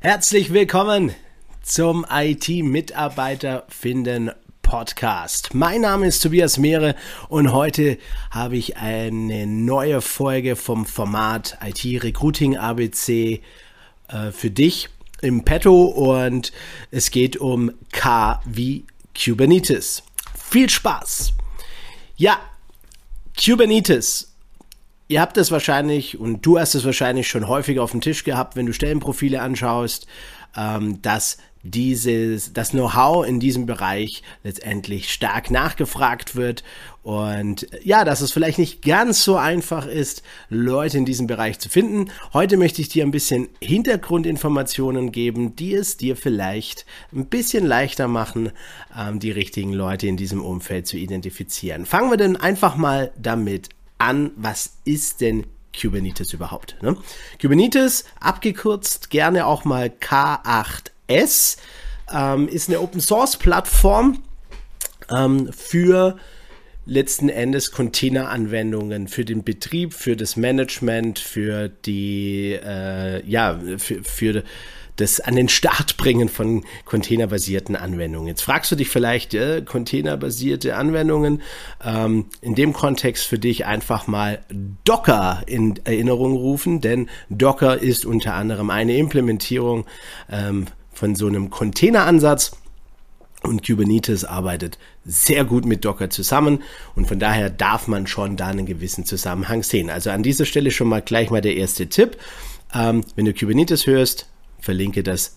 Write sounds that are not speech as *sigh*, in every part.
Herzlich willkommen zum IT-Mitarbeiter finden Podcast. Mein Name ist Tobias Mehre und heute habe ich eine neue Folge vom Format IT Recruiting ABC äh, für dich im Petto und es geht um K wie Kubernetes. Viel Spaß! Ja, Kubernetes Ihr habt es wahrscheinlich und du hast es wahrscheinlich schon häufig auf dem Tisch gehabt, wenn du Stellenprofile anschaust, ähm, dass dieses, das Know-how in diesem Bereich letztendlich stark nachgefragt wird und ja, dass es vielleicht nicht ganz so einfach ist, Leute in diesem Bereich zu finden. Heute möchte ich dir ein bisschen Hintergrundinformationen geben, die es dir vielleicht ein bisschen leichter machen, ähm, die richtigen Leute in diesem Umfeld zu identifizieren. Fangen wir denn einfach mal damit an, was ist denn Kubernetes überhaupt? Ne? Kubernetes, abgekürzt gerne auch mal K8S, ähm, ist eine Open Source Plattform ähm, für letzten Endes Containeranwendungen für den Betrieb, für das Management, für die, äh, ja, für, für das an den Start bringen von containerbasierten Anwendungen. Jetzt fragst du dich vielleicht, äh, containerbasierte Anwendungen, ähm, in dem Kontext für dich einfach mal Docker in Erinnerung rufen, denn Docker ist unter anderem eine Implementierung ähm, von so einem Containeransatz. Und Kubernetes arbeitet sehr gut mit Docker zusammen und von daher darf man schon da einen gewissen Zusammenhang sehen. Also an dieser Stelle schon mal gleich mal der erste Tipp. Ähm, wenn du Kubernetes hörst, verlinke das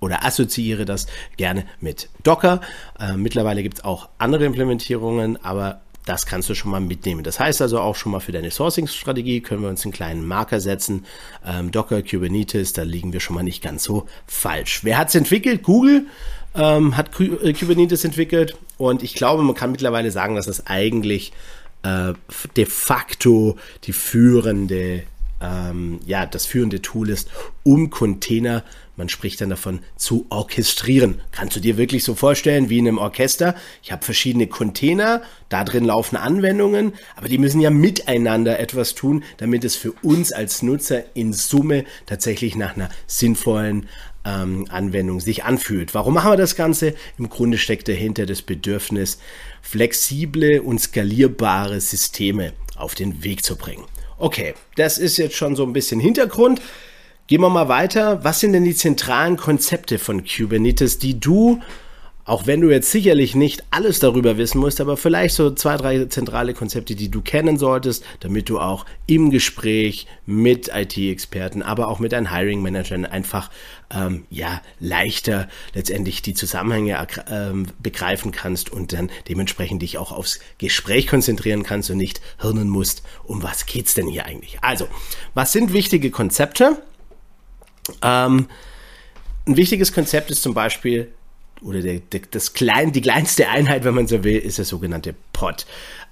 oder assoziiere das gerne mit Docker. Äh, mittlerweile gibt es auch andere Implementierungen, aber das kannst du schon mal mitnehmen. Das heißt also auch schon mal für deine Sourcing-Strategie können wir uns einen kleinen Marker setzen. Ähm, Docker, Kubernetes, da liegen wir schon mal nicht ganz so falsch. Wer hat es entwickelt? Google ähm, hat äh, Kubernetes entwickelt und ich glaube, man kann mittlerweile sagen, dass das eigentlich äh, de facto die führende ähm, ja, das führende Tool ist, um Container, man spricht dann davon, zu orchestrieren. Kannst du dir wirklich so vorstellen wie in einem Orchester? Ich habe verschiedene Container, da drin laufen Anwendungen, aber die müssen ja miteinander etwas tun, damit es für uns als Nutzer in Summe tatsächlich nach einer sinnvollen ähm, Anwendung sich anfühlt. Warum machen wir das Ganze? Im Grunde steckt dahinter das Bedürfnis, flexible und skalierbare Systeme auf den Weg zu bringen. Okay, das ist jetzt schon so ein bisschen Hintergrund. Gehen wir mal weiter. Was sind denn die zentralen Konzepte von Kubernetes, die du auch wenn du jetzt sicherlich nicht alles darüber wissen musst, aber vielleicht so zwei, drei zentrale Konzepte, die du kennen solltest, damit du auch im Gespräch mit IT-Experten, aber auch mit deinen Hiring-Managern einfach ähm, ja leichter letztendlich die Zusammenhänge ähm, begreifen kannst und dann dementsprechend dich auch aufs Gespräch konzentrieren kannst und nicht hirnen musst, um was geht's denn hier eigentlich? Also, was sind wichtige Konzepte? Ähm, ein wichtiges Konzept ist zum Beispiel oder der, der, das klein, die kleinste Einheit, wenn man so will, ist der sogenannte Pod.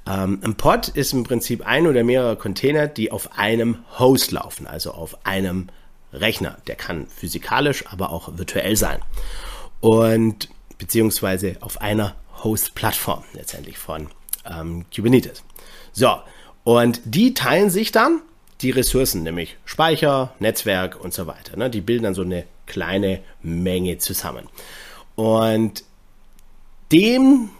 Ähm, ein Pod ist im Prinzip ein oder mehrere Container, die auf einem Host laufen, also auf einem Rechner. Der kann physikalisch, aber auch virtuell sein. Und beziehungsweise auf einer Host-Plattform letztendlich von ähm, Kubernetes. So, und die teilen sich dann die Ressourcen, nämlich Speicher, Netzwerk und so weiter. Ne? Die bilden dann so eine kleine Menge zusammen. Und dem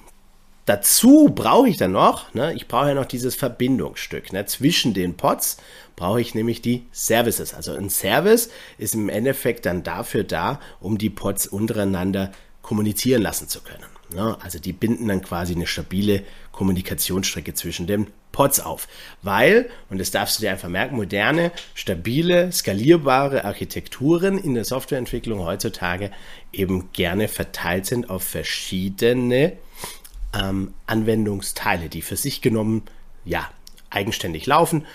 dazu brauche ich dann noch, ne, ich brauche ja noch dieses Verbindungsstück. Ne, zwischen den Pods brauche ich nämlich die Services. Also ein Service ist im Endeffekt dann dafür da, um die Pods untereinander kommunizieren lassen zu können. Ne? Also die binden dann quasi eine stabile Kommunikationsstrecke zwischen den Pods auf. Weil, und das darfst du dir einfach merken, moderne, stabile, skalierbare Architekturen in der Softwareentwicklung heutzutage eben gerne verteilt sind auf verschiedene ähm, Anwendungsteile, die für sich genommen ja eigenständig laufen.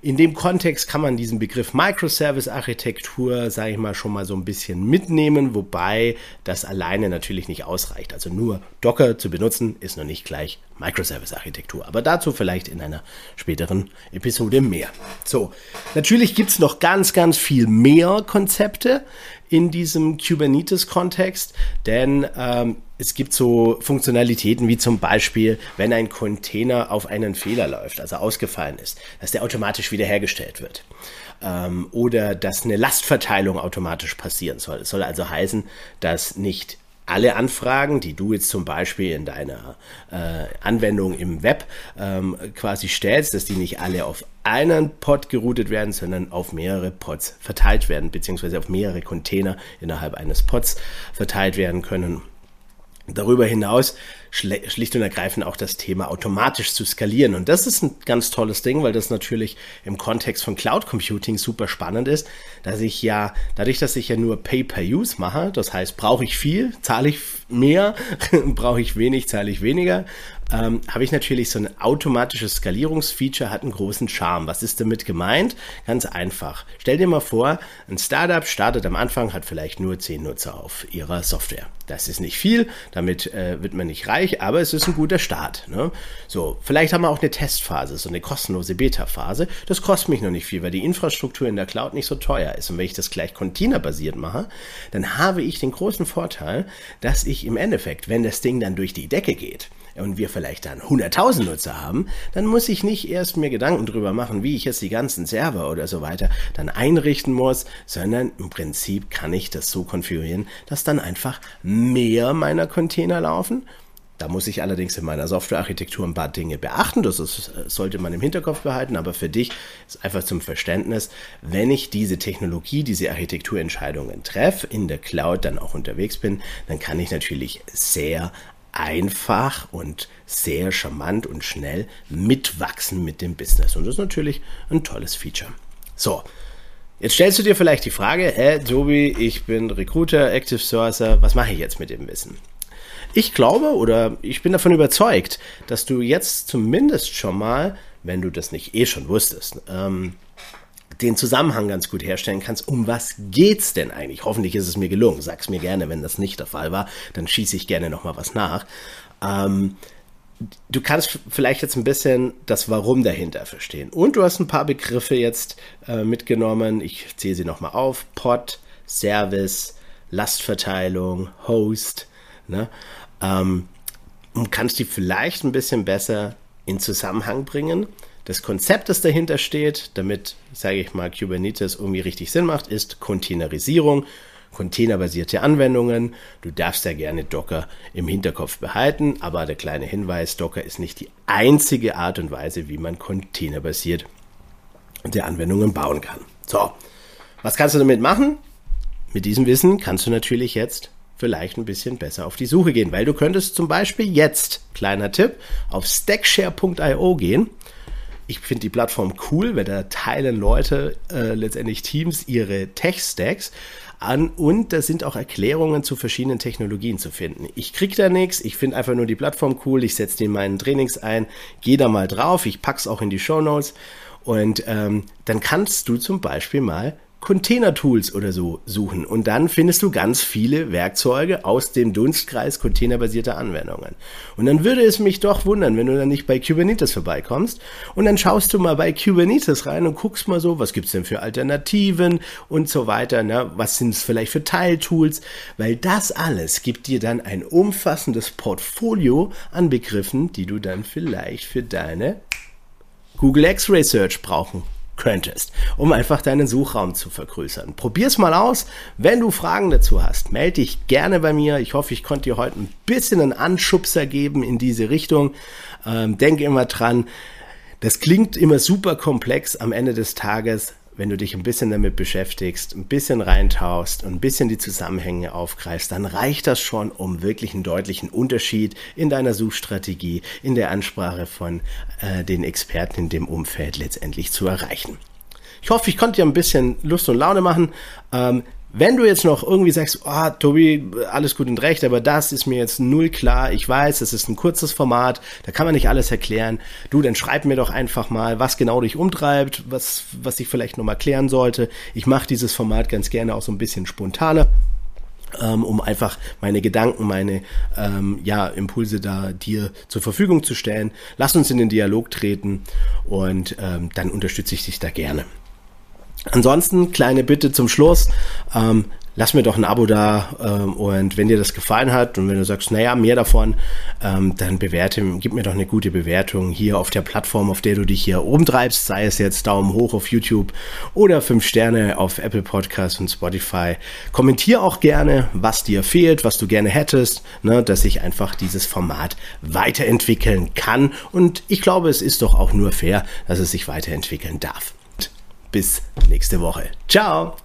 In dem Kontext kann man diesen Begriff Microservice-Architektur, sage ich mal, schon mal so ein bisschen mitnehmen, wobei das alleine natürlich nicht ausreicht. Also nur Docker zu benutzen ist noch nicht gleich Microservice-Architektur. Aber dazu vielleicht in einer späteren Episode mehr. So, natürlich gibt's noch ganz, ganz viel mehr Konzepte in diesem Kubernetes-Kontext, denn ähm, es gibt so Funktionalitäten wie zum Beispiel, wenn ein Container auf einen Fehler läuft, also ausgefallen ist, dass der automatisch wiederhergestellt wird. ähm, oder dass eine Lastverteilung automatisch passieren soll. Es soll also heißen, dass nicht alle Anfragen, die du jetzt zum Beispiel in deiner äh, Anwendung im Web ähm, quasi stellst, dass die nicht alle auf einen Pod geroutet werden, sondern auf mehrere Pods verteilt werden, beziehungsweise auf mehrere Container innerhalb eines Pods verteilt werden können. Darüber hinaus schlicht und ergreifend auch das Thema automatisch zu skalieren. Und das ist ein ganz tolles Ding, weil das natürlich im Kontext von Cloud Computing super spannend ist, dass ich ja, dadurch, dass ich ja nur Pay-per-Use mache, das heißt, brauche ich viel, zahle ich mehr, *laughs* brauche ich wenig, zahle ich weniger, ähm, habe ich natürlich so ein automatisches Skalierungsfeature, hat einen großen Charme. Was ist damit gemeint? Ganz einfach. Stell dir mal vor, ein Startup startet am Anfang, hat vielleicht nur 10 Nutzer auf ihrer Software. Das ist nicht viel, damit äh, wird man nicht reich, aber es ist ein guter Start. Ne? So, vielleicht haben wir auch eine Testphase, so eine kostenlose Beta-Phase. Das kostet mich noch nicht viel, weil die Infrastruktur in der Cloud nicht so teuer ist. Und wenn ich das gleich containerbasiert mache, dann habe ich den großen Vorteil, dass ich im Endeffekt, wenn das Ding dann durch die Decke geht, und wir vielleicht dann 100.000 Nutzer haben, dann muss ich nicht erst mir Gedanken drüber machen, wie ich jetzt die ganzen Server oder so weiter dann einrichten muss, sondern im Prinzip kann ich das so konfigurieren, dass dann einfach mehr meiner Container laufen. Da muss ich allerdings in meiner Softwarearchitektur ein paar Dinge beachten. Das ist, sollte man im Hinterkopf behalten. Aber für dich ist einfach zum Verständnis, wenn ich diese Technologie, diese Architekturentscheidungen treffe, in der Cloud dann auch unterwegs bin, dann kann ich natürlich sehr einfach und sehr charmant und schnell mitwachsen mit dem Business. Und das ist natürlich ein tolles Feature. So, jetzt stellst du dir vielleicht die Frage, hä, Tobi, ich bin Recruiter, Active Sourcer, was mache ich jetzt mit dem Wissen? Ich glaube oder ich bin davon überzeugt, dass du jetzt zumindest schon mal, wenn du das nicht eh schon wusstest, ähm, den Zusammenhang ganz gut herstellen kannst, um was geht's denn eigentlich? Hoffentlich ist es mir gelungen. Sag's mir gerne, wenn das nicht der Fall war, dann schieße ich gerne nochmal was nach. Ähm, du kannst vielleicht jetzt ein bisschen das Warum dahinter verstehen. Und du hast ein paar Begriffe jetzt äh, mitgenommen. Ich zähle sie nochmal auf. Pod, Service, Lastverteilung, Host. Ne? Ähm, und kannst die vielleicht ein bisschen besser in Zusammenhang bringen das Konzept, das dahinter steht, damit, sage ich mal, Kubernetes irgendwie richtig Sinn macht, ist Containerisierung, containerbasierte Anwendungen. Du darfst ja gerne Docker im Hinterkopf behalten, aber der kleine Hinweis, Docker ist nicht die einzige Art und Weise, wie man containerbasiert die Anwendungen bauen kann. So, was kannst du damit machen? Mit diesem Wissen kannst du natürlich jetzt vielleicht ein bisschen besser auf die Suche gehen, weil du könntest zum Beispiel jetzt, kleiner Tipp, auf stackshare.io gehen ich finde die Plattform cool, weil da teilen Leute äh, letztendlich Teams ihre Tech-Stacks an und da sind auch Erklärungen zu verschiedenen Technologien zu finden. Ich krieg da nichts, ich finde einfach nur die Plattform cool, ich setze die in meinen Trainings ein, gehe da mal drauf, ich pack's auch in die Show Notes und ähm, dann kannst du zum Beispiel mal Container-Tools oder so suchen und dann findest du ganz viele Werkzeuge aus dem Dunstkreis containerbasierter Anwendungen. Und dann würde es mich doch wundern, wenn du dann nicht bei Kubernetes vorbeikommst und dann schaust du mal bei Kubernetes rein und guckst mal so, was gibt's denn für Alternativen und so weiter, ne? was sind es vielleicht für Teiltools, weil das alles gibt dir dann ein umfassendes Portfolio an Begriffen, die du dann vielleicht für deine Google X-Ray Search brauchen könntest, um einfach deinen Suchraum zu vergrößern. Probier's mal aus. Wenn du Fragen dazu hast, melde dich gerne bei mir. Ich hoffe, ich konnte dir heute ein bisschen einen Anschubser geben in diese Richtung. Ähm, denk immer dran, das klingt immer super komplex. Am Ende des Tages wenn du dich ein bisschen damit beschäftigst, ein bisschen reintauchst und ein bisschen die Zusammenhänge aufgreifst, dann reicht das schon, um wirklich einen deutlichen Unterschied in deiner Suchstrategie, in der Ansprache von äh, den Experten in dem Umfeld letztendlich zu erreichen. Ich hoffe, ich konnte dir ein bisschen Lust und Laune machen. Ähm, wenn du jetzt noch irgendwie sagst, oh, Tobi, alles gut und recht, aber das ist mir jetzt null klar, ich weiß, das ist ein kurzes Format, da kann man nicht alles erklären. Du, dann schreib mir doch einfach mal, was genau dich umtreibt, was, was ich vielleicht nochmal klären sollte. Ich mache dieses Format ganz gerne auch so ein bisschen spontaner. Ähm, um einfach meine Gedanken, meine ähm, ja, Impulse da dir zur Verfügung zu stellen. Lass uns in den Dialog treten und ähm, dann unterstütze ich dich da gerne. Ansonsten, kleine Bitte zum Schluss. Ähm, lass mir doch ein Abo da ähm, und wenn dir das gefallen hat und wenn du sagst, naja, mehr davon, ähm, dann bewerte, gib mir doch eine gute Bewertung hier auf der Plattform, auf der du dich hier oben treibst, sei es jetzt Daumen hoch auf YouTube oder fünf Sterne auf Apple Podcasts und Spotify. Kommentier auch gerne, was dir fehlt, was du gerne hättest, ne, dass ich einfach dieses Format weiterentwickeln kann und ich glaube, es ist doch auch nur fair, dass es sich weiterentwickeln darf. Bis nächste Woche. Ciao!